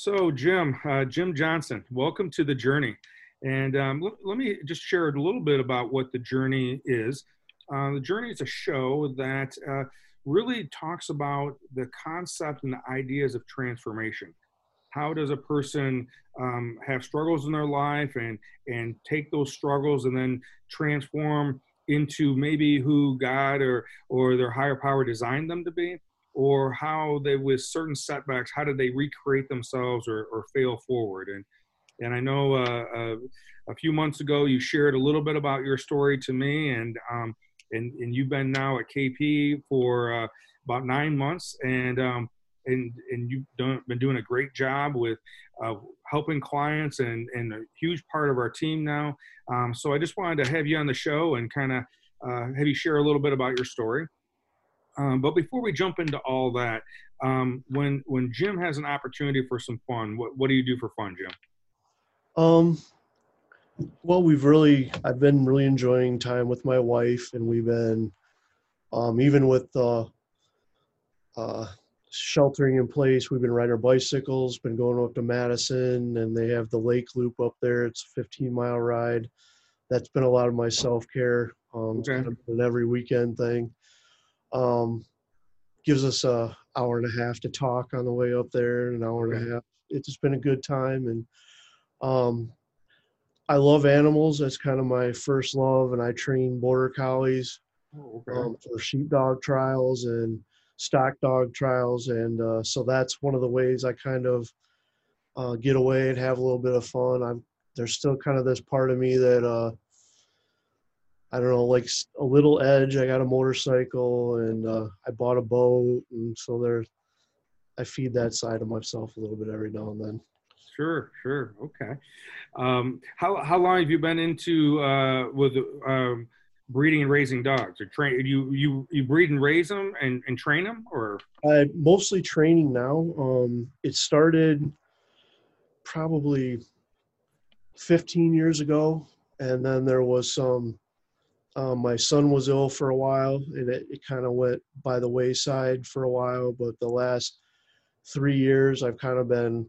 So, Jim, uh, Jim Johnson, welcome to the journey. And um, l- let me just share a little bit about what the journey is. Uh, the journey is a show that uh, really talks about the concept and the ideas of transformation. How does a person um, have struggles in their life and and take those struggles and then transform into maybe who God or or their higher power designed them to be? Or how they with certain setbacks how did they recreate themselves or, or fail forward? And and i know uh, uh, a few months ago you shared a little bit about your story to me and um, and, and you've been now at kp for uh, about nine months and um, and and you've done, been doing a great job with uh, helping clients and and a huge part of our team now. Um, so i just wanted to have you on the show and kind of uh, have you share a little bit about your story um, but before we jump into all that, um, when when Jim has an opportunity for some fun, what what do you do for fun, Jim? Um, well, we've really I've been really enjoying time with my wife, and we've been um, even with uh, uh, sheltering in place. We've been riding our bicycles, been going up to Madison, and they have the lake loop up there. It's a 15 mile ride. That's been a lot of my self care. Um, okay. Kind of an every weekend thing. Um, gives us a hour and a half to talk on the way up there, an hour and a half. It's just been a good time, and um, I love animals. That's kind of my first love, and I train border collies oh, okay. um, for sheepdog trials and stock dog trials, and uh, so that's one of the ways I kind of uh, get away and have a little bit of fun. I'm there's still kind of this part of me that uh, I don't know, like a little edge. I got a motorcycle and uh, I bought a boat, and so there, I feed that side of myself a little bit every now and then. Sure, sure, okay. Um, how how long have you been into uh, with um, breeding and raising dogs? Or train you you you breed and raise them and, and train them, or? I mostly training now. Um, it started probably 15 years ago, and then there was some um, my son was ill for a while and it, it kind of went by the wayside for a while. But the last three years, I've kind of been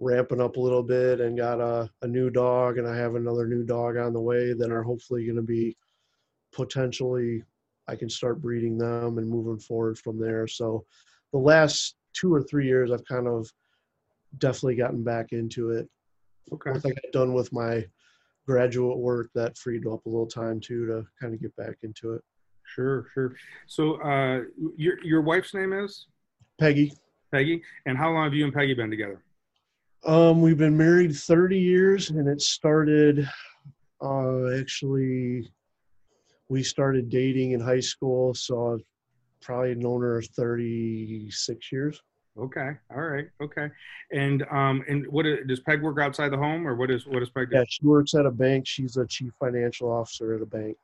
ramping up a little bit and got a, a new dog, and I have another new dog on the way that are hopefully going to be potentially I can start breeding them and moving forward from there. So the last two or three years, I've kind of definitely gotten back into it. Okay. Once I got done with my graduate work that freed up a little time too to kind of get back into it. Sure, sure. So uh, your your wife's name is Peggy. Peggy, and how long have you and Peggy been together? Um, we've been married 30 years, and it started uh, actually. We started dating in high school, so I've probably known her 36 years. Okay. All right. Okay. And um and what is, does Peg work outside the home or what is what is Peg? Do? Yeah, she works at a bank. She's a chief financial officer at a bank.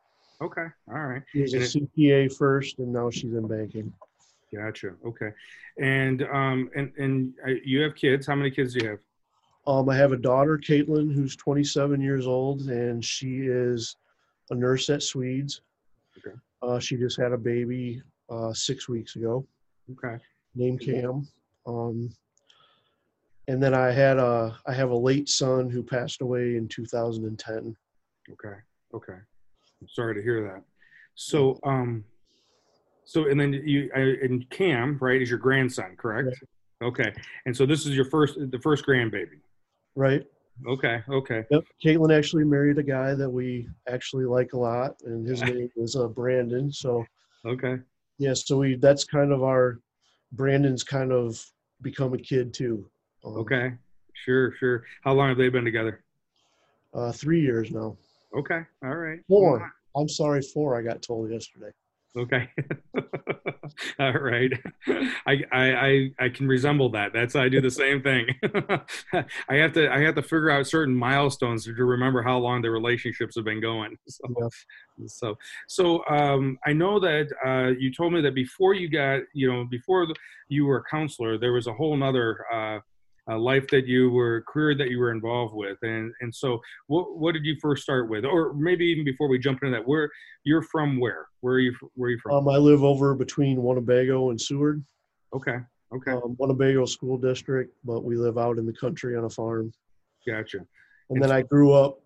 Okay. All right. She's was a CPA first, and now she's in banking. Gotcha. Okay. And um and and uh, you have kids. How many kids do you have? Um, I have a daughter, Caitlin, who's 27 years old, and she is a nurse at Swedes. Okay. Uh, she just had a baby uh, six weeks ago. Okay. Named Cam. Um, and then I had a I have a late son who passed away in 2010. Okay. Okay. I'm sorry to hear that. So um, so and then you and Cam right is your grandson, correct? Right. Okay. And so this is your first the first grandbaby. Right. Okay. Okay. Yep. Caitlin actually married a guy that we actually like a lot, and his name is uh, Brandon. So. Okay. Yeah. So we that's kind of our Brandon's kind of become a kid too. Um, okay, sure, sure. How long have they been together? Uh, three years now. Okay, all right. Four. I'm sorry, four. I got told yesterday. Okay. All right. I, I I can resemble that. That's I do the same thing. I have to I have to figure out certain milestones to remember how long the relationships have been going. So yeah. so, so um, I know that uh, you told me that before you got you know before you were a counselor, there was a whole other uh, uh, life that you were career that you were involved with and and so what what did you first start with or maybe even before we jump into that where you're from where where are you where are you from um i live over between winnebago and seward okay Okay. Um, Winnebago School District, but we live out in the country on a farm. Gotcha. And And then so- I grew up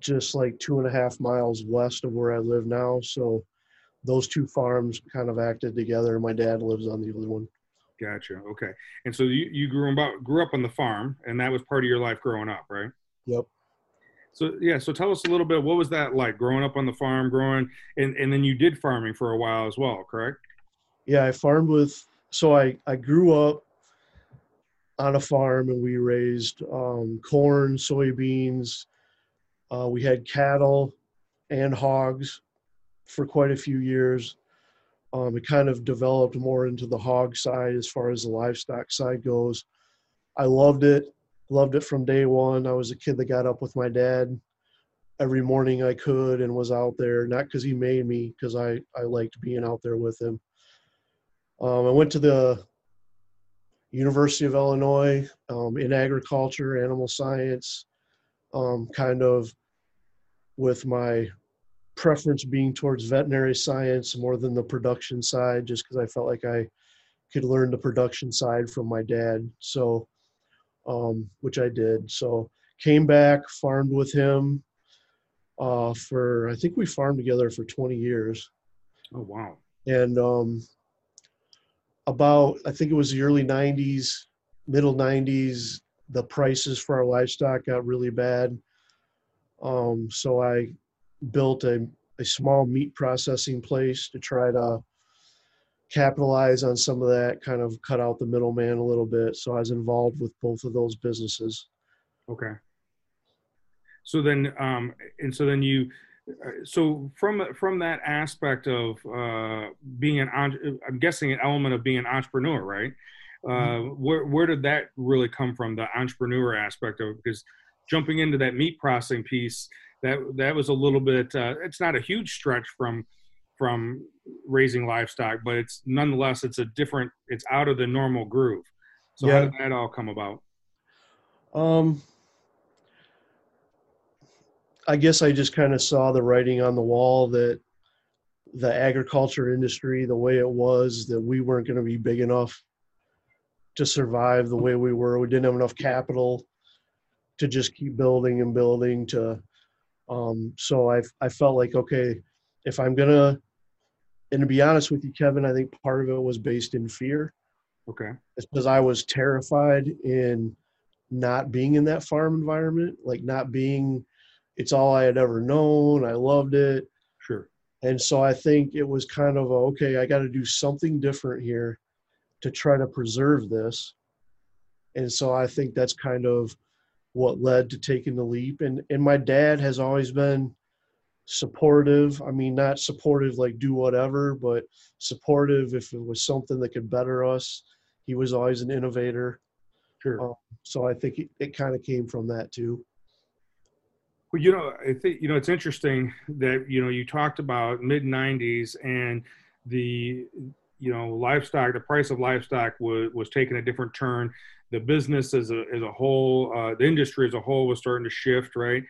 just like two and a half miles west of where I live now. So those two farms kind of acted together. My dad lives on the other one. Gotcha. Okay. And so you, you grew about grew up on the farm, and that was part of your life growing up, right? Yep. So yeah. So tell us a little bit. What was that like growing up on the farm, growing, and and then you did farming for a while as well, correct? Yeah, I farmed with, so I, I grew up on a farm and we raised um, corn, soybeans. Uh, we had cattle and hogs for quite a few years. Um, it kind of developed more into the hog side as far as the livestock side goes. I loved it, loved it from day one. I was a kid that got up with my dad every morning I could and was out there, not because he made me, because I, I liked being out there with him. Um, I went to the University of Illinois um, in agriculture, animal science, um, kind of with my preference being towards veterinary science more than the production side, just because I felt like I could learn the production side from my dad. So, um, which I did. So, came back, farmed with him uh, for, I think we farmed together for 20 years Oh wow. and um, about I think it was the early '90s, middle '90s, the prices for our livestock got really bad. Um, so I built a, a small meat processing place to try to capitalize on some of that, kind of cut out the middleman a little bit. So I was involved with both of those businesses. Okay. So then, um, and so then you, uh, so from from that aspect of uh, being an, I'm guessing an element of being an entrepreneur, right? Uh, where where did that really come from? The entrepreneur aspect of because jumping into that meat processing piece, that that was a little bit. Uh, it's not a huge stretch from from raising livestock, but it's nonetheless it's a different. It's out of the normal groove. So how did that all come about? Um, I guess I just kind of saw the writing on the wall that the agriculture industry, the way it was, that we weren't going to be big enough to survive the way we were. We didn't have enough capital to just keep building and building. To um, so I I felt like okay, if I'm gonna, and to be honest with you, Kevin, I think part of it was based in fear Okay. it's because I was terrified in not being in that farm environment, like not being, it's all I had ever known. I loved it. Sure. And so I think it was kind of a, okay, I got to do something different here to try to preserve this. And so I think that's kind of what led to taking the leap. And and my dad has always been supportive. I mean, not supportive like do whatever, but supportive if it was something that could better us. He was always an innovator. Sure. Um, so I think it, it kind of came from that too. Well, you know, I think you know it's interesting that you know you talked about mid '90s and the you know livestock, the price of livestock was was taking a different turn. The business as a as a whole, uh, the industry as a whole was starting to shift, right?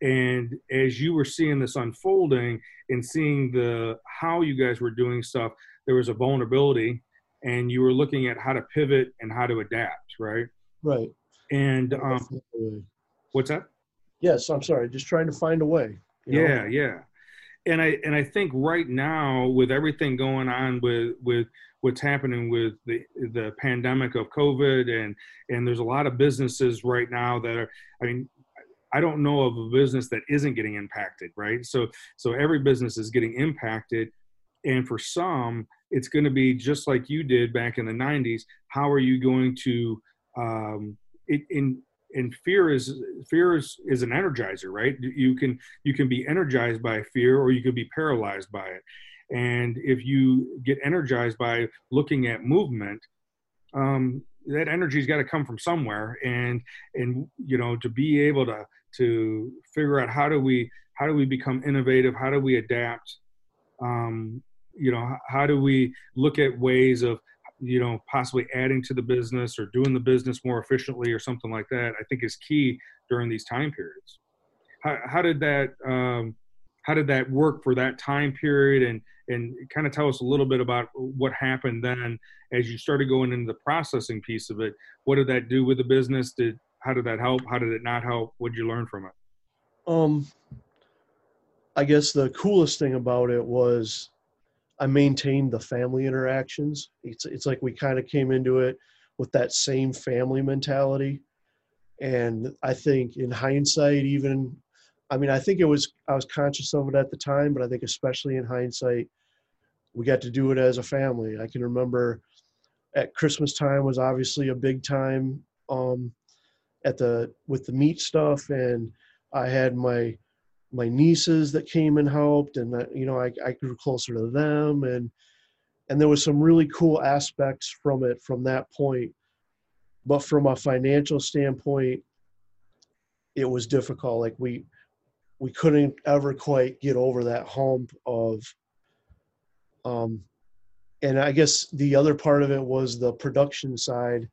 And as you were seeing this unfolding and seeing the how you guys were doing stuff, there was a vulnerability, and you were looking at how to pivot and how to adapt, right? Right. And um, what's that? yes, I'm sorry. Just trying to find a way. you know? yeah yeah and i and i think right now with everything going on with with what's happening with the the pandemic of covid and and there's a lot of businesses right now that are i mean i don't know of a business that isn't getting impacted right? So so every business is getting impacted. And for some it's going to be just like you did back in the 90s how are you going to um it in and fear is fear is, is an energizer right? You can you can be energized by fear or you could be paralyzed by it. And if you get energized by looking at movement um, that energy's got to come from somewhere. And and you know to be able to to figure out how do we how do we become innovative? How do we adapt? Um, you know how do we look at ways of you know possibly adding to the business or doing the business more efficiently or something like that i think is key during these time periods how, how did that um, how did that work for that time period and and kind of tell us a little bit about what happened then as you started going into the processing piece of it. What did that do with the business? Did how did that help? How did it not help? What did you learn from it? Um, I guess the coolest thing about it was I maintained the family interactions. It's it's like we kind of came into it with that same family mentality. And I think in hindsight, even I mean, I think it was I was conscious of it at the time, but I think especially in hindsight, we got to do it as a family. I can remember at Christmas time was obviously a big time um, at the with the meat stuff, and I had my my nieces that came and helped, and that, you know I, I grew closer to them, and and there was some really cool aspects from it from that point. But from a financial standpoint, it was difficult. Like we we couldn't ever quite get over that hump of um and I guess the other part of it was the production side.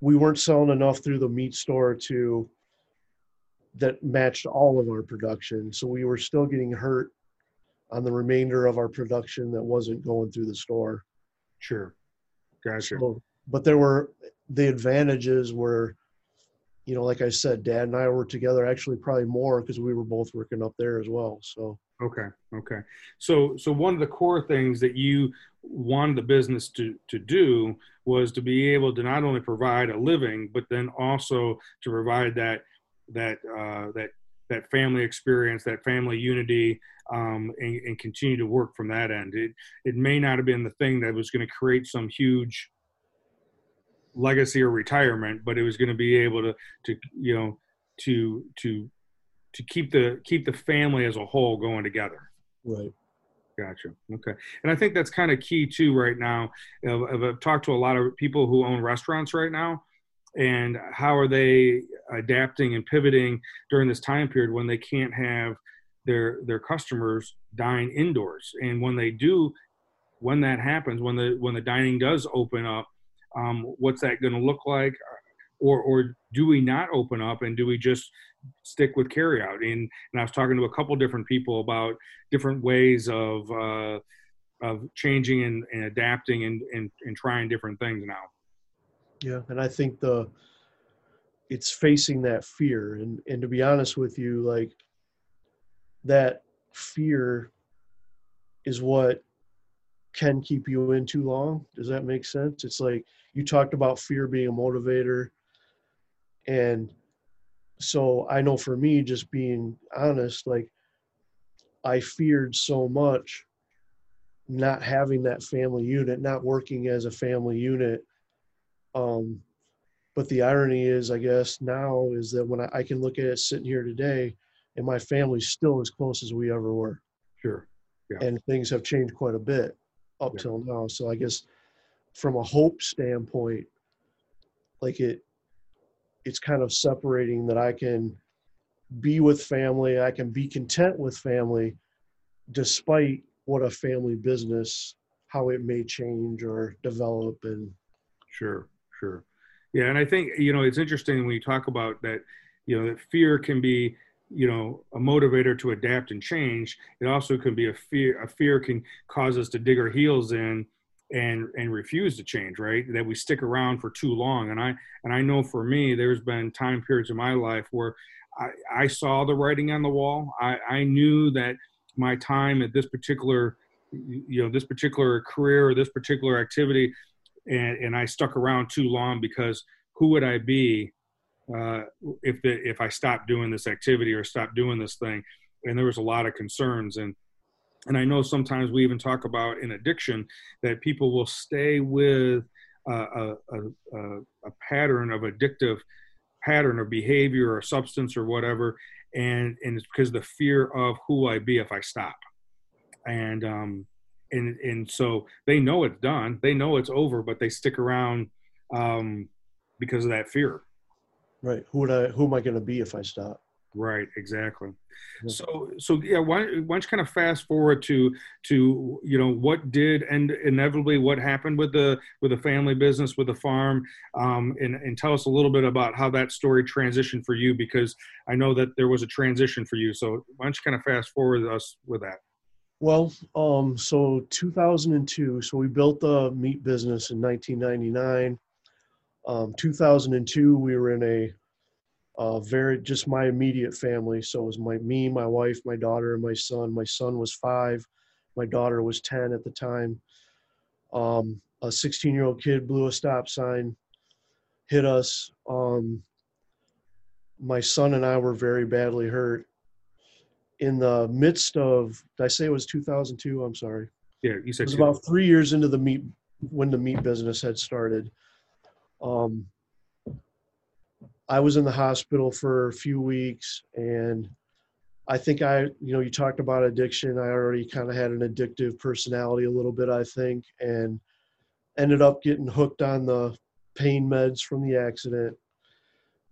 We weren't selling enough through the meat store to that matched all of our production. So we were still getting hurt on the remainder of our production that wasn't going through the store. Sure. Gotcha. So, but there were the advantages were you know, like I said, Dad and I were together actually probably more because we were both working up there as well. So okay, okay. So so one of the core things that you wanted the business to to do was to be able to not only provide a living, but then also to provide that that uh, that that family experience, that family unity, um, and, and continue to work from that end. It it may not have been the thing that was going to create some huge legacy or retirement, but it was going to be able to to you know to to to keep the keep the family as a whole going together. Right. Gotcha. Okay. And I think that's kind of key too right now. I've, I've talked to a lot of people who own restaurants right now, and how are they adapting and pivoting during this time period when they can't have their their customers dine indoors, and when they do, when that happens, when the when the dining does open up, um, what's that going to look like? Or or do we not open up and do we just stick with carryout? And and i was talking to a couple different people about different ways of uh, of changing and, and adapting and, and and trying different things now yeah and i think the it's facing that fear and and to be honest with you like that fear is what can keep you in too long. Does that make sense? It's like you talked about fear being a motivator and so i know for me just being honest like i feared so much not having that family unit not working as a family unit um but the irony is i guess now is that when i, I can look at it sitting here today and my family's still as close as we ever were sure yeah. and things have changed quite a bit up yeah. till now so i guess from a hope standpoint, like it, it's kind of separating that I can be with family, I can be content with family, despite what a family business, how it may change or develop. And sure, sure, yeah. And I think you know it's interesting when you talk about that. You know that fear can be you know a motivator to adapt and change it also can be a fear a fear can cause us to dig our heels in and and refuse to change right that we stick around for too long and i and i know for me there's been time periods in my life where i i saw the writing on the wall i i knew that my time at this particular you know this particular career or this particular activity and and i stuck around too long because who would i be uh, if the if i stopped doing this activity or stopped doing this thing? And there was a lot of concerns. And and I know sometimes we even talk about in addiction that people will stay with a, a, a, a pattern of addictive pattern of behavior or substance or whatever, and and it's because the fear of who I be if I stop, and um, and and so they know it's done, they know it's over, but they stick around um, because of that fear. Right. Who would I? Who am I going to be if I stop? Right, exactly. So, so yeah, why, why don't you kind of fast forward to to you know what did and inevitably what happened with the with the family business with the farm, um, and and tell us a little bit about how that story transitioned for you because I know that there was a transition for you. So why don't you kind of fast forward us with that? Well, um, so 2002, so we built the meat business in 1999. Um, 2002, we were in a very just my immediate family. So it was my me, my wife, my daughter, and my son. My son was five, my daughter was 10 at the time. Um, a 16 year old kid blew a stop sign, hit us. Um, my son and I were very badly hurt. In the midst of, did I say it was 2002? I'm sorry. Yeah, you said It was two. about three years into the meat when the meat business had started. Um, I was in the hospital for a few weeks, and I think I, you know, you talked about addiction. I already kind of had an addictive personality a little bit, I think, and ended up getting hooked on the pain meds from the accident.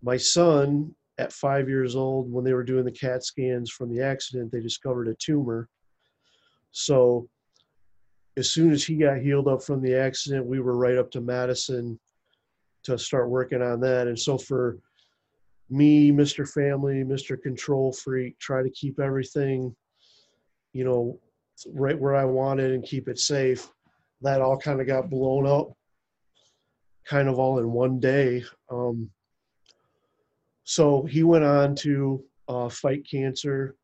My son, at five years old, when they were doing the CAT scans from the accident, they discovered a tumor. So as soon as he got healed up from the accident, we were right up to Madison to start working on that. And so for me, Mr. Family, Mr. Control Freak, try to keep everything, you know, right where I wanted and keep it safe. That all kind of got blown up, kind of all in one day. Um, so he went on to uh, fight cancer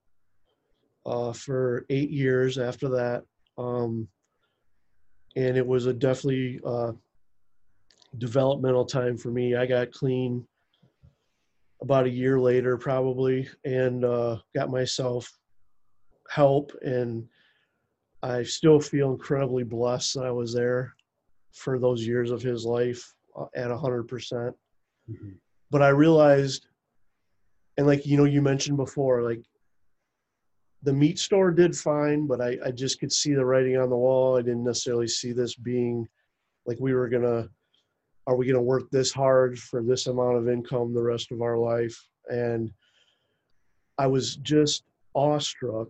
uh, for eight years after that. Um, and it was a definitely uh, developmental time for me. I got clean about a year later, probably, and uh, got myself help. And I still feel incredibly blessed that I was there for those years of his life uh, at 100%. Mhm. But I realized, and like, you know, you mentioned before, like, the meat store did fine, but I, I just could see the writing on the wall. I didn't necessarily see this being like we were gonna are we gonna work this hard for this amount of income the rest of our life? And I was just awestruck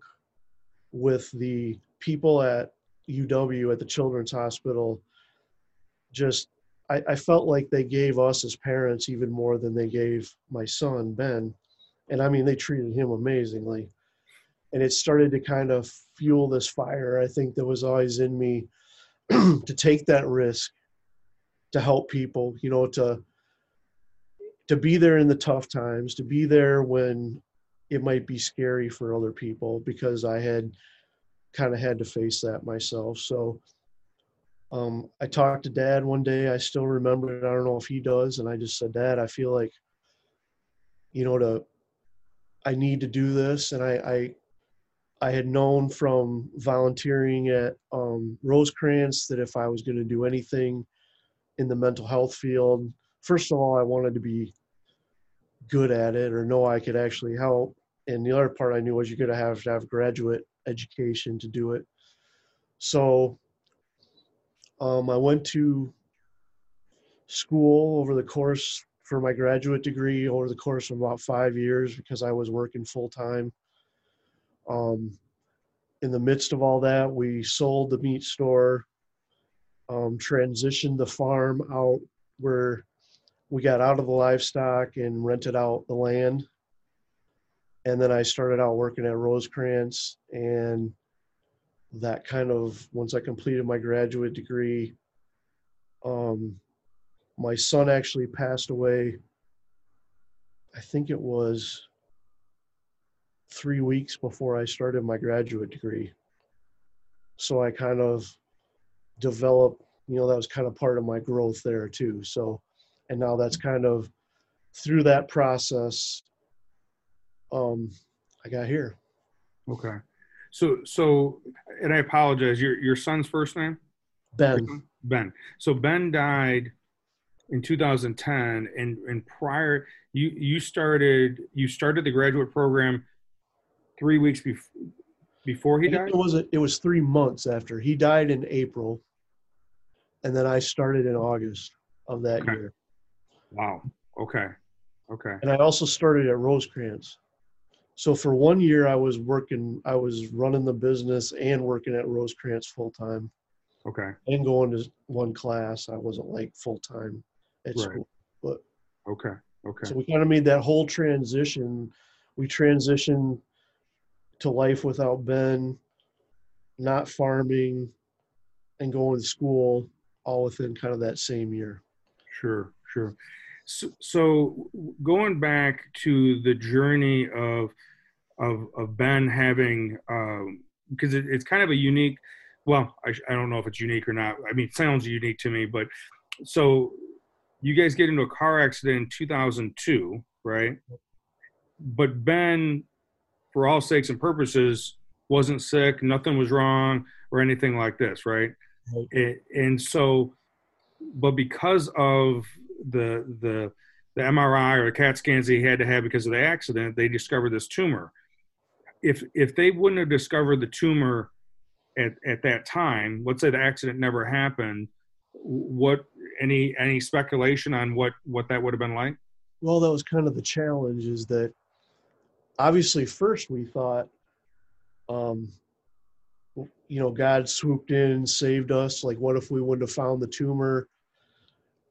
with the people at UW at the Children's Hospital. Just I, I felt like they gave us as parents even more than they gave my son Ben. And I mean they treated him amazingly. And it started to kind of fuel this fire i think that was always in me to take that risk to help people you know to to be there in the tough times to be there when it might be scary for other people because i had kind of had to face that myself. So um, i talked to dad one day. I still remember it. I don't know if he does. And i just said dad i feel like you know to i need to do this and i i I had known from volunteering at um, Rosecrance that if I was going to do anything in the mental health field, first of all, I wanted to be good at it or know I could actually help. And the other part I knew was you're going to have to have graduate education to do it. So um, I went to school over the course for my graduate degree over the course of about five years because I was working full time. Um, in the midst of all that, we sold the meat store, um, transitioned the farm out where we got out of the livestock and rented out the land. And then I started out working at Rosecrance, and that kind of once I completed my graduate degree, um, my son actually passed away. I think it was three weeks before I started my graduate degree. So I kind of developed, you know, that was kind of part of my growth there too. So, and now that's kind of through that process, um, I got here. Okay. So so and I apologize. Your your son's first name? Ben, Ben. So Ben died in 2010 and and prior you you started you started the graduate program 3 weeks before before he died? it was it was three months after he died in April, and then I started in August of that Okay. year. Wow. Okay. Okay. and I also started at Rosecrance. So for one year, I was working, I was running the business and working at Rosecrance full time Okay. and going to one class. I wasn't like full time at Right. school. But Okay. Okay. so we kind of made that whole transition. We transitioned to life without Ben not farming, and going to school all within kind of that same year. Sure, sure. So, so going back to the journey of of, of Ben having because um, it, it's kind of a unique. Well, I, I don't know if it's unique or not. I mean, it sounds unique to me, but so you guys get into a car accident in 2002, right? But Ben, for all sakes and purposes, wasn't sick. Nothing was wrong or anything like this, right? right. It, and so, but because of the the the MRI or the CAT scans he had to have because of the accident, they discovered this tumor. If if they wouldn't have discovered the tumor at at that time, let's say the accident never happened, what any any speculation on what what that would have been like? Well, that was kind of the challenge. Is that obviously first we thought, um, you know, God swooped in saved us. Like, what if we wouldn't have found the tumor?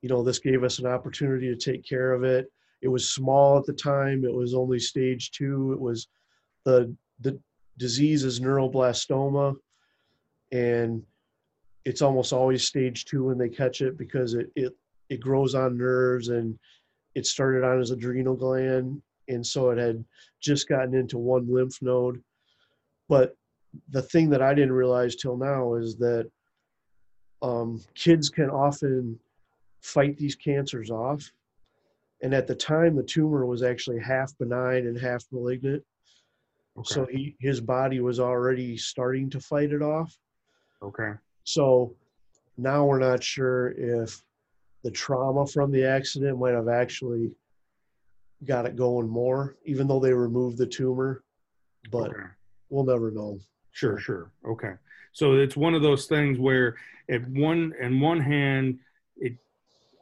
You know, this gave us an opportunity to take care of it. It was small at the time. It was only stage two. It was the the disease is neuroblastoma, and it's almost always stage two when they catch it because it it it grows on nerves and it started on his adrenal gland. And so it had just gotten into one lymph node. But the thing that i didn't realize till now is that um, kids can often fight these cancers off. And at the time the tumor was actually half benign and half malignant. Okay. so he, his body was already starting to fight it off. Okay so now we're not sure if the trauma from the accident might have actually got it going more, even though they removed the tumor. But okay. we'll never know. Sure, sure. Okay. So it's one of those things where, at one in one hand, it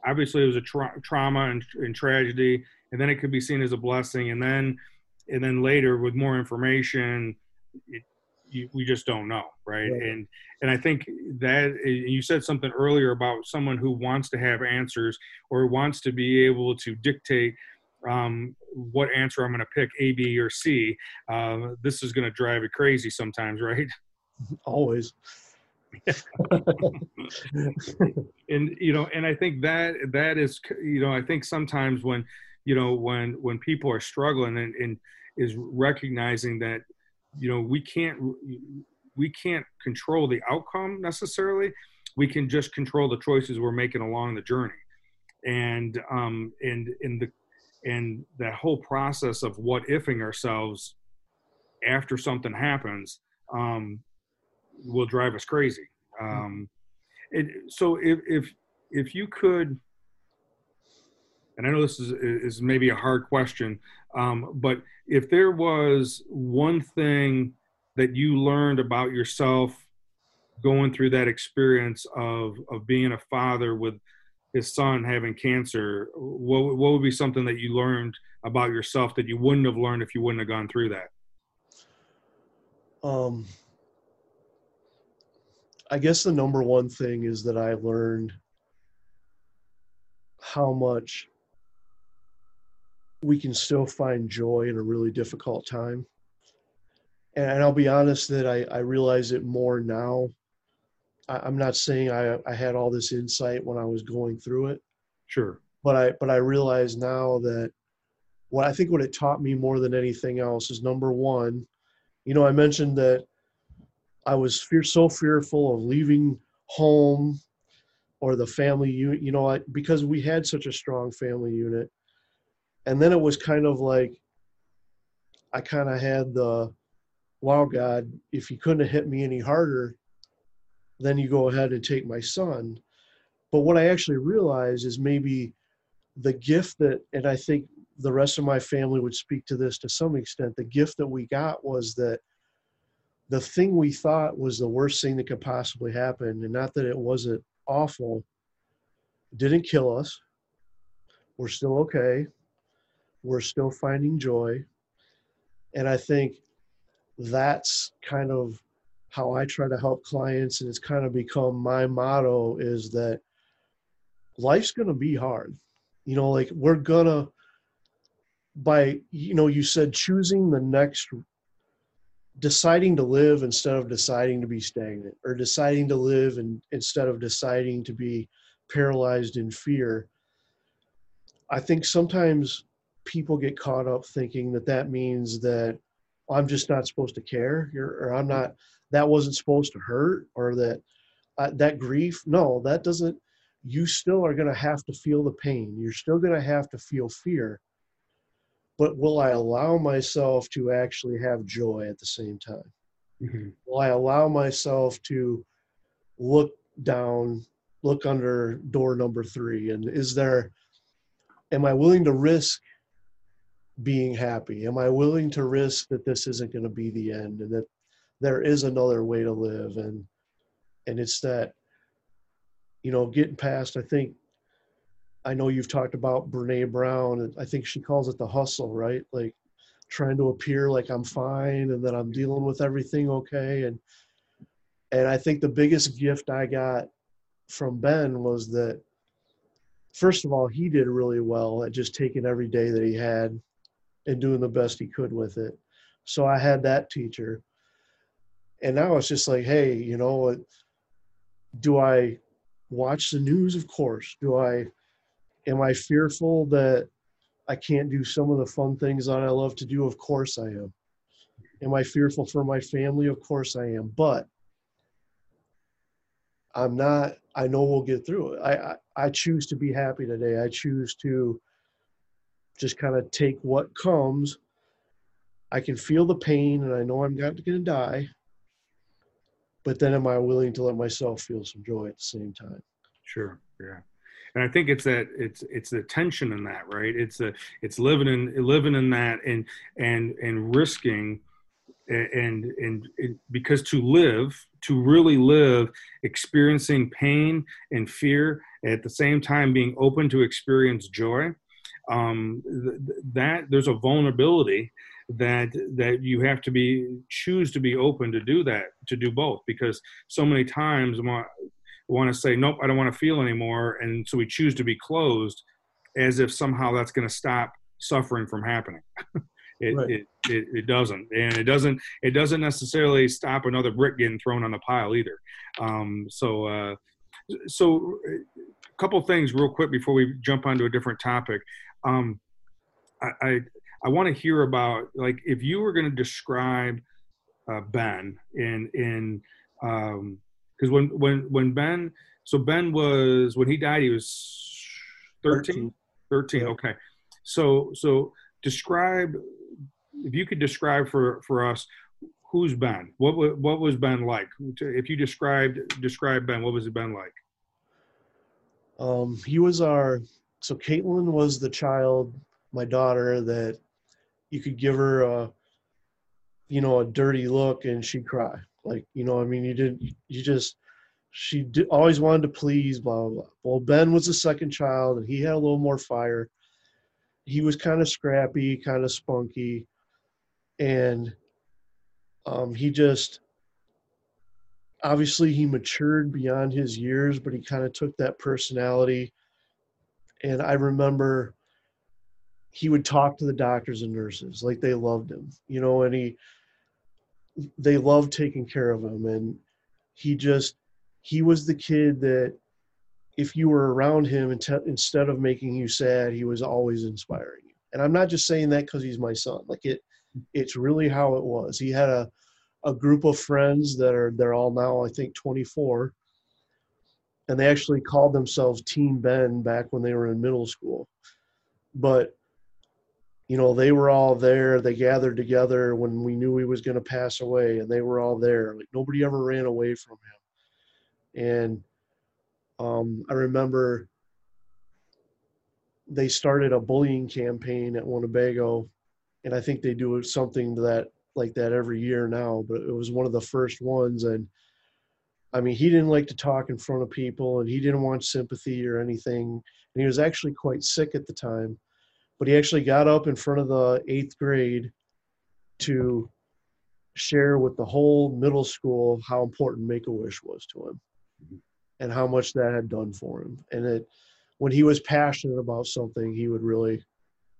obviously it was a tra- trauma and, and tragedy, and then it could be seen as a blessing, and then and then later with more information, it, you, we just don't know, right? right? And and I think that you said something earlier about someone who wants to have answers or wants to be able to dictate um, what answer I'm going to pick, A, B, or C. Uh, this is going to drive it crazy sometimes, right? Always. and you know, and I think that that is, you know, I think sometimes when, you know, when when people are struggling and, and is recognizing that you know we can't we can't control the outcome necessarily. We can just control the choices we're making along the journey. And um and in the and that whole process of what ifing ourselves after something happens um will drive us crazy. Um it, so if if if you could and I know this is is maybe a hard question, um, but if there was one thing that you learned about yourself going through that experience of of being a father with his son having cancer, what what would be something that you learned about yourself that you wouldn't have learned if you wouldn't have gone through that? Um, I guess the number one thing is that I learned how much we can still find joy in a really difficult time. And I'll be honest that I, I realize it more now. I, am not saying I, I had all this insight when I was going through it. Sure. But I but I realize now that what I think what it taught me more than anything else is number one, you know, I mentioned that I was fear so fearful of leaving home or the family unit, you know, I, because we had such a strong family unit and then it was kind of like I kind of had the wow God, if you couldn't have hit me any harder, then you go ahead and take my son. But what I actually realized is maybe the gift that, and I think the rest of my family would speak to this to some extent, the gift that we got was that the thing we thought was the worst thing that could possibly happen, and not that it wasn't awful, didn't kill us. We're still okay we're still finding joy. And I think that's kind of how I try to help clients. And it's kind of become my motto is that life's going to be hard. You know, like we're going to, by, you know, you said choosing the next deciding to live instead of deciding to be stagnant or deciding to live and instead of deciding to be paralyzed in fear i think sometimes people get caught up thinking that that means that i'm just not supposed to care or i'm not that wasn't supposed to hurt or that uh, that grief no that doesn't you still are going to have to feel the pain you're still going to have to feel fear but will I allow myself to actually have joy at the same time? Mm-hmm. Will I allow myself to look down, look under door number three? And is there, am I willing to risk being happy? Am I willing to risk that this isn't going to be the end and that there is another way to live? And, and it's that, you know, getting past, I think I know you've talked about Brene Brown. I think she calls it the hustle, right? Like trying to appear like I'm fine and that I'm dealing with everything okay. And and I think the biggest gift I got from Ben was that first of all, he did really well at just taking every day that he had and doing the best he could with it. So I had that teacher. And now it's just like, hey, you know, what? do I watch the news? Of course. Do I Am I fearful that I can't do some of the fun things that I love to do? Of course I am. Am I fearful for my family? Of course I am. But I'm not, I know we'll get through it. I, I, I choose to be happy today. I choose to just kind of take what comes. I can feel the pain and I know I'm not going to die. But then am I willing to let myself feel some joy at the same time? Sure. Yeah and I think it's that it's it's the tension in that, right? It's a it's living in living in that and and and risking and and it, because to live to really live experiencing pain and fear at the same time being open to experience joy um, th- that there's a vulnerability that that you have to be choose to be open to do that to do both because so many times want want to say, nope, I don't want to feel anymore. And so we choose to be closed as if somehow that's going to stop suffering from happening. it, right. it, it, it, doesn't. And it doesn't, it doesn't necessarily stop another brick getting thrown on the pile either. Um, so, uh, so a couple things real quick before we jump onto a different topic. Um, I, I, I want to hear about like if you were going to describe uh, Ben in in um, because when when when Ben so Ben was when he died he was 13 13, 13 okay. So so describe if you could describe for for us who's Ben? What what was Ben like? If you described describe Ben what was Ben like? Um he was our so Caitlin was the child my daughter that you could give her a you know a dirty look and she'd cry like, you know, I mean, you didn't, you just, she did, always wanted to please, blah, blah, blah. Well, Ben was the second child and he had a little more fire. He was kind of scrappy, kind of spunky. And um, he just, obviously, he matured beyond his years, but he kind of took that personality. And I remember he would talk to the doctors and nurses like they loved him, you know, and he, they loved taking care of him and he just he was the kid that if you were around him instead of making you sad he was always inspiring you. And i'm not just saying that because he's my son like it it's really how it was. He had a a group of friends that are they're all now i think 24 and they actually called themselves team ben back when they were in middle school but you know, they were all there. They gathered together when we knew he was going to pass away, and they were all there. Like nobody ever ran away from him. And um, I remember they started a bullying campaign at Winnebago, and I think they do something that like that every year now. But it was one of the first ones, and I mean, he didn't like to talk in front of people, and he didn't want sympathy or anything. And he was actually quite sick at the time but he actually got up in front of the eighth grade to share with the whole middle school how important Make a Wish was to him mm-hmm. and how much that had done for him. And it, when he was passionate about something, he would really,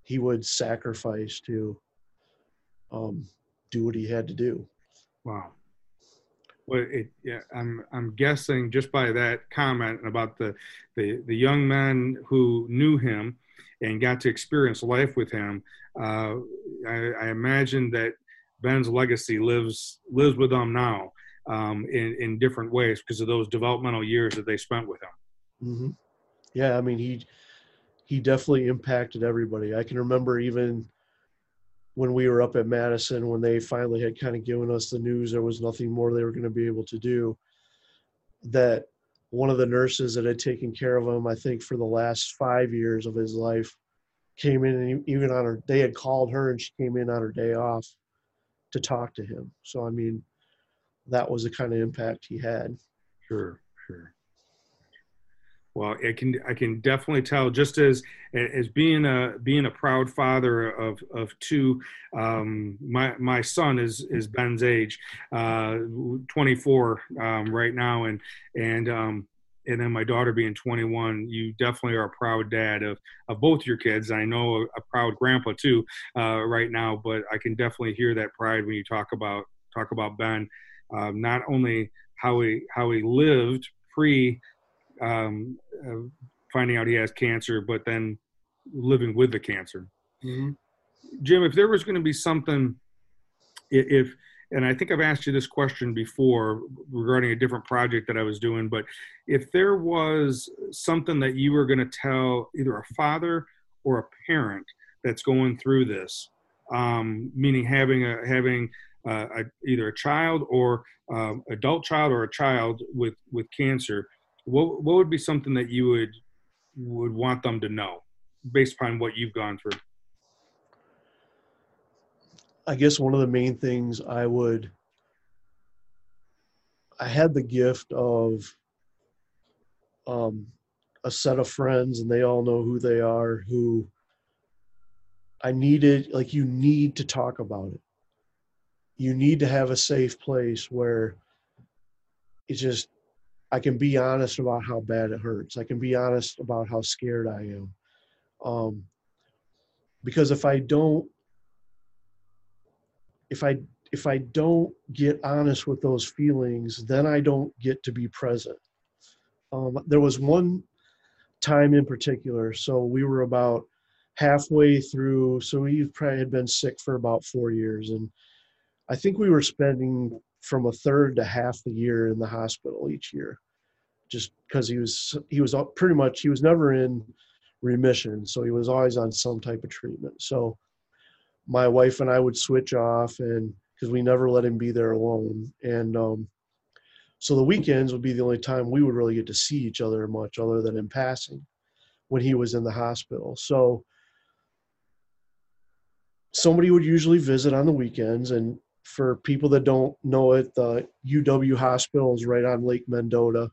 he would sacrifice to um, do what he had to do. Wow. Well, it, yeah, I'm I'm guessing just by that comment about the, the the young men who knew him and got to experience life with him. Uh, I, I, imagine that Ben's legacy lives lives with them now um, in in different ways because of those developmental years that they spent with him. Mm-hmm. Yeah, I mean he he definitely impacted everybody. I can remember even when we were up at Madison, when they finally had kind of given us the news there was nothing more they were going to be able to do, that one of the nurses that had taken care of him, I think, for the last five years of his life, came in and even on her, they had called her and she came in on her day off to talk to him. So, I mean, that was the kind of impact he had. Sure, sure. Well, I can I can definitely tell just as as being a being a proud father of of two. Um, my my son is is Ben's age, uh, 24 um, right now, and and um, and then my daughter being 21. You definitely are a proud dad of of both your kids. I know a, a proud grandpa too uh, right now, but I can definitely hear that pride when you talk about talk about Ben. Um, not only how he how he lived pre um, uh, finding out he has cancer, but then living with the cancer. Mm-hmm. Jim, if there was going to be something, if and I think I've asked you this question before regarding a different project that I was doing, but if there was something that you were going to tell either a father or a parent that's going through this, um, meaning having a having uh, a, either a child or um, adult child or a child with with cancer, what what would be something that you would would want them to know based upon what you've gone through? I guess one of the main things I would I had the gift of um, a set of friends, and they all know who they are. Who I needed, like, you need to talk about it. You need to have a safe place where it's just I can be honest about how bad it hurts. I can be honest about how scared I am. Um, because if I don't, if I if I don't get honest with those feelings, then I don't get to be present. Um, there was one time in particular. So we were about halfway through. So we probably had been sick for about four years, and I think we were spending from a third to half the year in the hospital each year just because he was he was pretty much he was never in remission so he was always on some type of treatment. So my wife and i would switch off and because we never let him be there alone and um, so the weekends would be the only time we would really get to see each other much other than in passing when he was in the hospital. So somebody would usually visit on the weekends and for people that don't know it, the UW hospital is right on Lake Mendota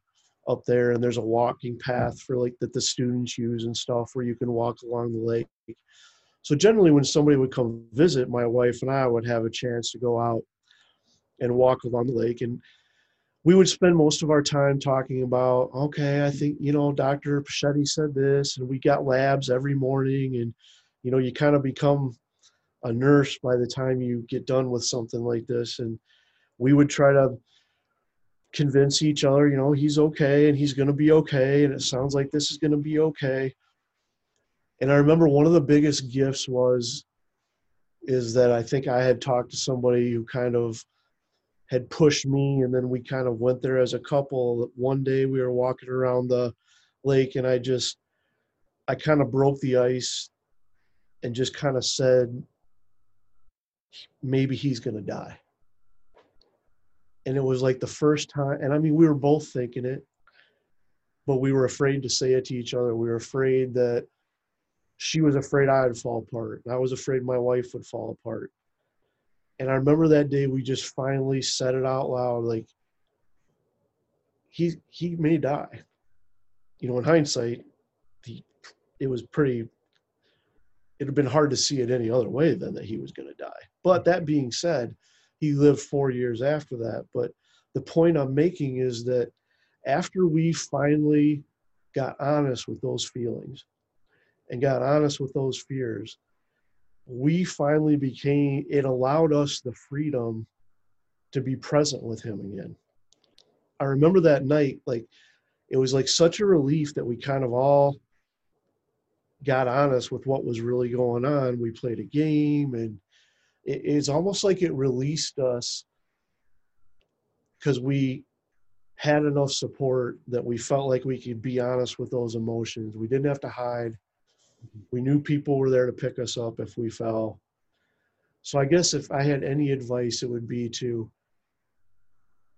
up there, and there's a walking path for like that the students use and stuff where you can walk along the lake. So generally, when somebody would come visit, my wife and I would have a chance to go out and walk along the lake, and we would spend most of our time talking about, okay, I think you know Dr. Pachetti said this, and we got labs every morning, and you know you kind of become a nurse by the time you get done with something like this. And we would try to convince each other you know he's okay and he's going to be okay and it sounds like this is going to be okay. And i remember one of the biggest gifts was is that i think i had talked to somebody who kind of had pushed me and then we kind of went there as a couple. One day we were walking around the lake and i just i kind of broke the ice and just kind of said maybe he's going to die. And it was like the first time, and I mean, we were both thinking it, but we were afraid to say it to each other. We were afraid that she was afraid I'd fall apart. I was afraid my wife would fall apart. And I remember that day we just finally said it out loud like, he, he may die. You know, in hindsight, the, it was pretty it had been hard to see it any other way than that he was going to die. But mm-hmm. that being said, he lived four years after that. But the point I'm making is that after we finally got honest with those feelings and got honest with those fears, we finally became, it allowed us the freedom to be present with him again. I remember that night, like it was like such a relief that we kind of all got honest with what was really going on. We played a game and it, it's almost like it released us because we had enough support that we felt like we could be honest with those emotions. We didn't have to hide. We knew people were there to pick us up if we fell. So I guess if I had any advice, it would be to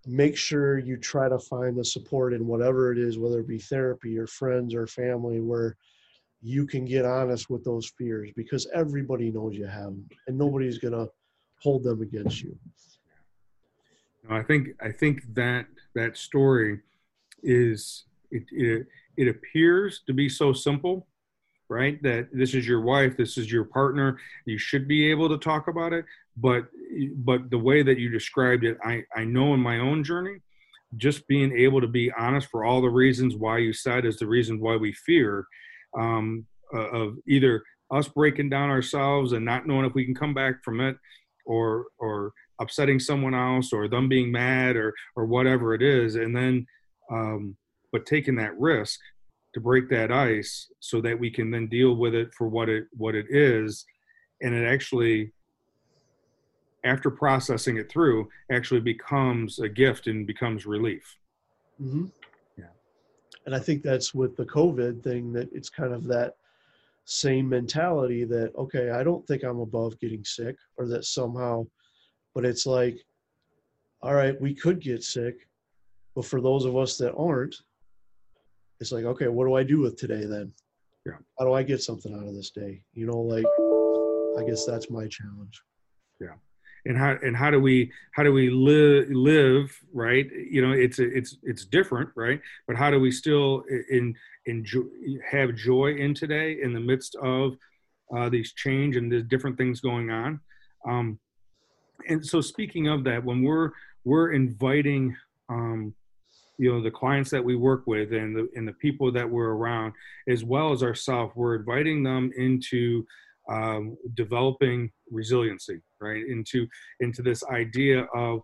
make sure you try to find the support in whatever it is, whether it be therapy or friends or family, where you can get honest with those fears because everybody knows you have them and nobody's going to hold them against you. I think I think that that story is it, it it appears to be so simple, right? That this is your wife, this is your partner, you should be able to talk about it, but but the way that you described it, I I know in my own journey, just being able to be honest for all the reasons why you said is the reason why we fear um, uh, of either us breaking down ourselves and not knowing if we can come back from it or or upsetting someone else or them being mad or or whatever it is. And then um, but taking that risk to break that ice so that we can then deal with it for what it what it is. And it actually after processing it through actually becomes a gift and becomes relief. Mm-hmm. And i think that's with the covid thing that it's kind of that same mentality that okay i don't think i'm above getting sick or that somehow but it's like all right we could get sick but for those of us that aren't it's like okay what do i do with today then? Yeah. How do i get something out of this day? You know like i guess that's my challenge. Yeah and how and how do we how do we live live right? You know it's it's it's different right? But how do we still in enjoy have joy in today in the midst of uh, these change and the different things going on? Um, and so speaking of that when we're we're inviting um, you know the clients that we work with and the and the people that we're around as well as ourselves we're inviting them into um, developing resiliency right into into this idea of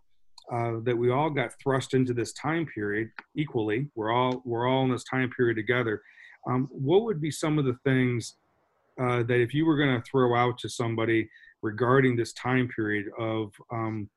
uh, that we all got thrust into this time period equally. We're all we're all in this time period together. Um, what would be some of the things uh, that if you were going to throw out to somebody regarding this time period of um,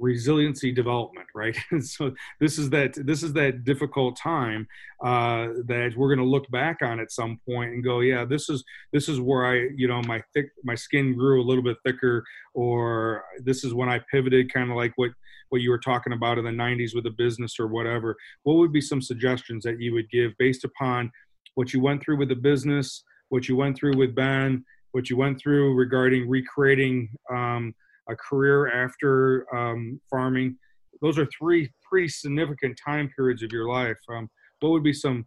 resiliency development right? So this is that this is that difficult time uh, that we're going to look back on at some point and go yeah this is this is where i you know my thick my skin grew a little bit thicker or this is when i pivoted kind of like what what you were talking about in the 90s with a business or whatever. What would be some suggestions that you would give based upon what you went through with the business what you went through with ben what you went through regarding recreating um, a career after um, farming. Those are three pretty significant time periods of your life. Um, what would be some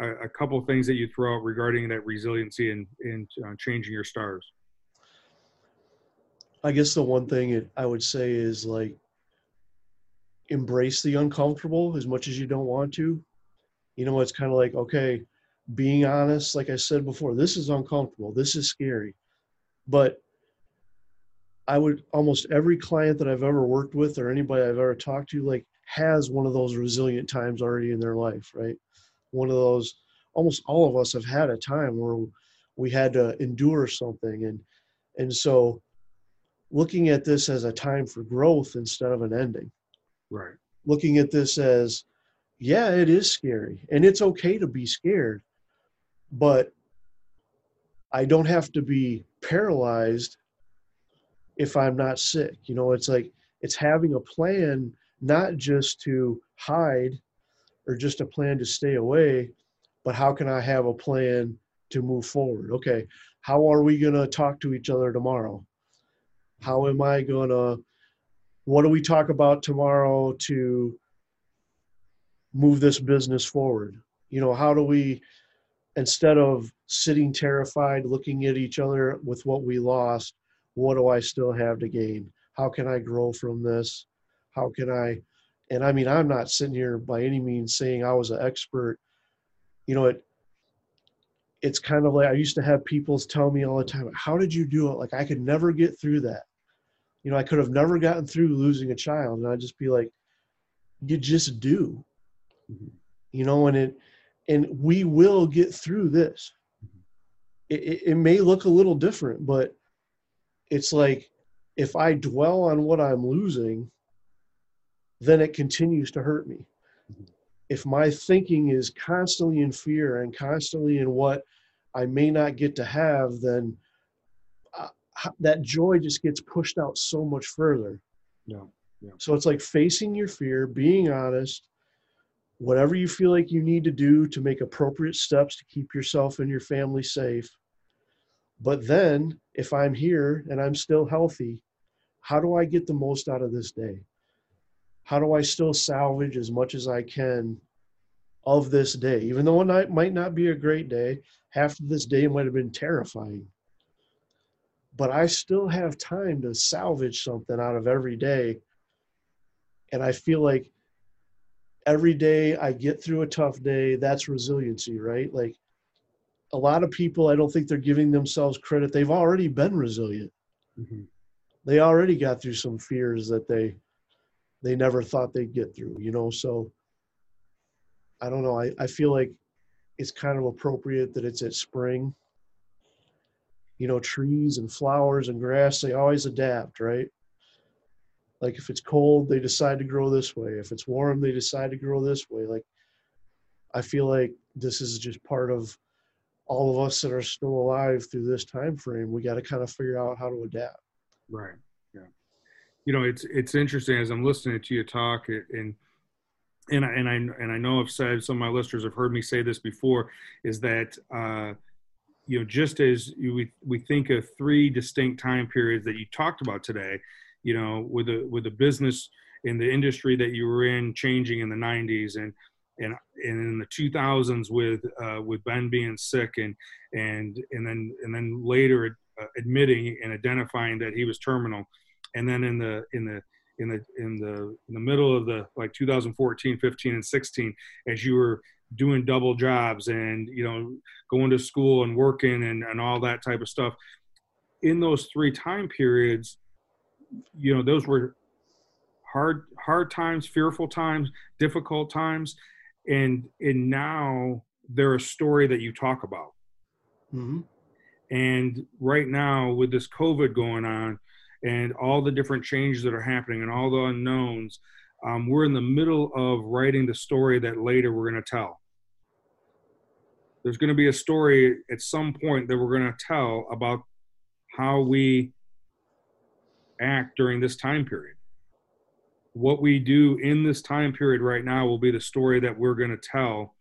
a, a couple things that you throw out regarding that resiliency and uh, changing your stars? I guess the one thing I would say is like embrace the uncomfortable as much as you don't want to. You know, it's kind of like okay, being honest. Like I said before, this is uncomfortable. This is scary, but I would almost every client that I've ever worked with or anybody I've ever talked to like has one of those resilient times already in their life, right? One of those almost all of us have had a time where we had to endure something and and so looking at this as a time for growth instead of an ending. Right. Looking at this as yeah, it is scary and it's okay to be scared, but I don't have to be paralyzed if I'm not sick. You know, it's like it's having a plan not just to hide or just a plan to stay away, but how can I have a plan to move forward? Okay, how are we going to talk to each other tomorrow? How am I going to, what do we talk about tomorrow to move this business forward? You know, how do we, instead of sitting terrified looking at each other with what we lost, what do I still have to gain? How can I grow from this? How can I? And I mean, I'm not sitting here by any means saying I was an expert. You know, it. It's kind of like I used to have people tell me all the time, "How did you do it?" Like I could never get through that. you know, I could have never gotten through losing a child. And I'd just be like, you just do. Mm-hmm. You know, and it and we will get through this. Mm-hmm. It, it, it may look a little different, but it's like if I dwell on what I'm losing, then it continues to hurt me. Mm-hmm. If my thinking is constantly in fear and constantly in what I may not get to have, then uh, that joy just gets pushed out so much further. Yeah. yeah. So it's like facing your fear, being honest, whatever you feel like you need to do to make appropriate steps to keep yourself and your family safe. But then, if I'm here and I'm still healthy, how do I get the most out of this day? How do I still salvage as much as I can of this day? Even though it might not be a great day, half of this day might have been terrifying. But I still have time to salvage something out of every day. And I feel like every day I get through a tough day, that's resiliency, right? Like a lot of people, I don't think they're giving themselves credit. They've already been resilient. Mm-hmm. They already got through some fears that they they never thought they'd get through, you know. So I don't know. I, I feel like it's kind of appropriate that it's at spring. You know, trees and flowers and grass, they always adapt, right? like if it's cold they decide to grow this way if it's warm they decide to grow this way like i feel like this is just part of all of us that are still alive through this time frame we got to kind of figure out how to adapt. Right yeah. You know it's it's interesting as i'm listening to you talk and and I, and I and I know I've said some of my listeners have heard me say this before is that uh, you know just as we we think of three distinct time periods that you talked about today, you know, with the with the business in the industry that you were in changing in the 90s and and and in the 2000s with uh, with Ben being sick and and and then and then later uh, admitting and identifying that he was terminal, and then in the in the in the in the in the middle of the like 2014, 15, and 16, as you were doing double jobs and you know going to school and working and and all that type of stuff. In those three time periods, you know those were hard hard times fearful times difficult times and and now they're a story that you talk about mm-hmm. and right now with this covid going on and all the different changes that are happening and all the unknowns um, we're in the middle of writing the story that later we're going to tell there's going to be a story at some point that we're going to tell about how we act during this time period. What we do in this time period right now will be the story that we're going to tell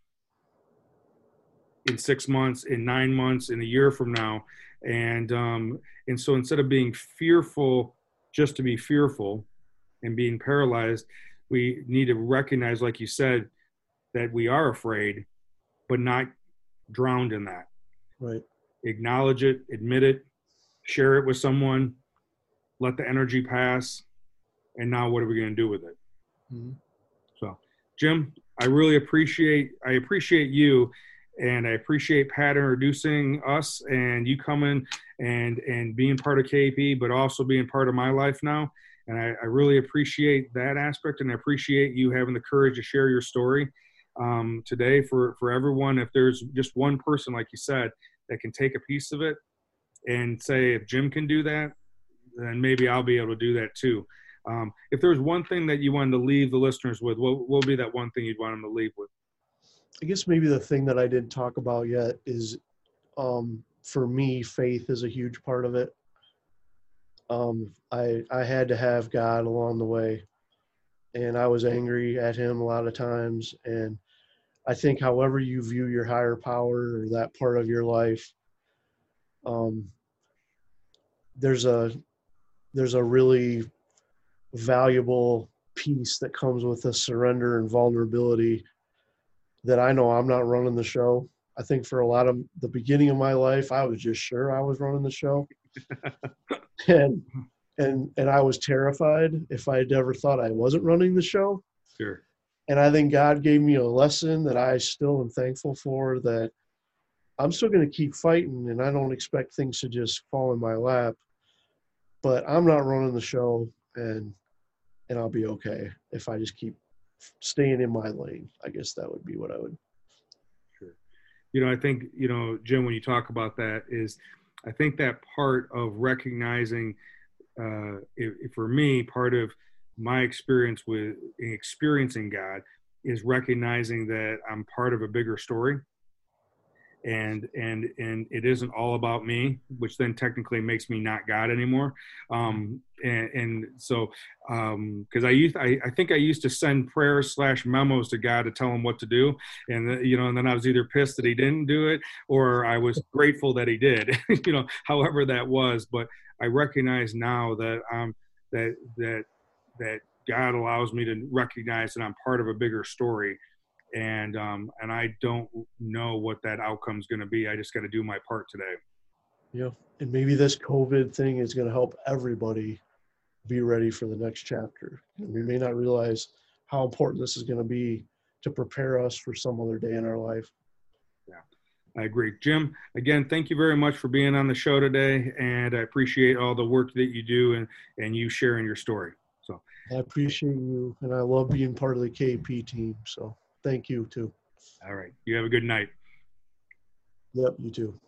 in six months, in nine months, in a year from now. And um, and so instead of being fearful just to be fearful and being paralyzed, we need to recognize, like you said, that we are afraid, but not drowned in that. Right. Acknowledge it, admit it, share it with someone, let the energy pass, and now what are we going to do with it? Mm-hmm. So, Jim, I really appreciate I appreciate you, and I appreciate Pat introducing us and you coming and and being part of KP, but also being part of my life now. And I, I really appreciate that aspect, and I appreciate you having the courage to share your story um, today for for everyone. If there's just one person, like you said, that can take a piece of it and say, if Jim can do that, then maybe I'll be able to do that too. Um, if there's one thing that you wanted to leave the listeners with, what will be that one thing you'd want them to leave with? I guess maybe the thing that I didn't talk about yet is um, for me, faith is a huge part of it. Um, I I had to have God along the way, and I was angry at Him a lot of times. And I think, however you view your higher power or that part of your life, um, there's a there's a really valuable piece that comes with a surrender and vulnerability that I know I'm not running the show. I think for a lot of the beginning of my life, I was just sure I was running the show. and and and I was terrified if I had ever thought I wasn't running the show. Sure. And I think God gave me a lesson that I still am thankful for that I'm still going to keep fighting and I don't expect things to just fall in my lap but I'm not running the show, and and I'll be okay if I just keep staying in my lane. I guess that would be what I would. Sure. You know, I think you know, Jim, when you talk about that, is I think that part of recognizing, uh, if, for me, part of my experience with experiencing God is recognizing that I'm part of a bigger story and and and it isn't all about me which then technically makes me not god anymore. Um and, and so um because i used I, I think i used to send prayers slash memos to god to tell him what to do. And the, you know and then i was either pissed that he didn't do it or i was grateful that he did you know however that was. But i recognize now that um that that that god allows me to recognize that i'm part of a bigger story and um, and I don't know what that outcome is going to be. I just got to do my part today. Yeah, and maybe this COVID thing is going to help everybody be ready for the next chapter. We may not realize how important this is going to be to prepare us for some other day in our life. Yeah, I agree, Jim. Again, thank you very much for being on the show today, and I appreciate all the work that you do and and you sharing your story. So I appreciate you, and I love being part of the KP team. So. Thank you too. All right. You have a good night. Yep, you too.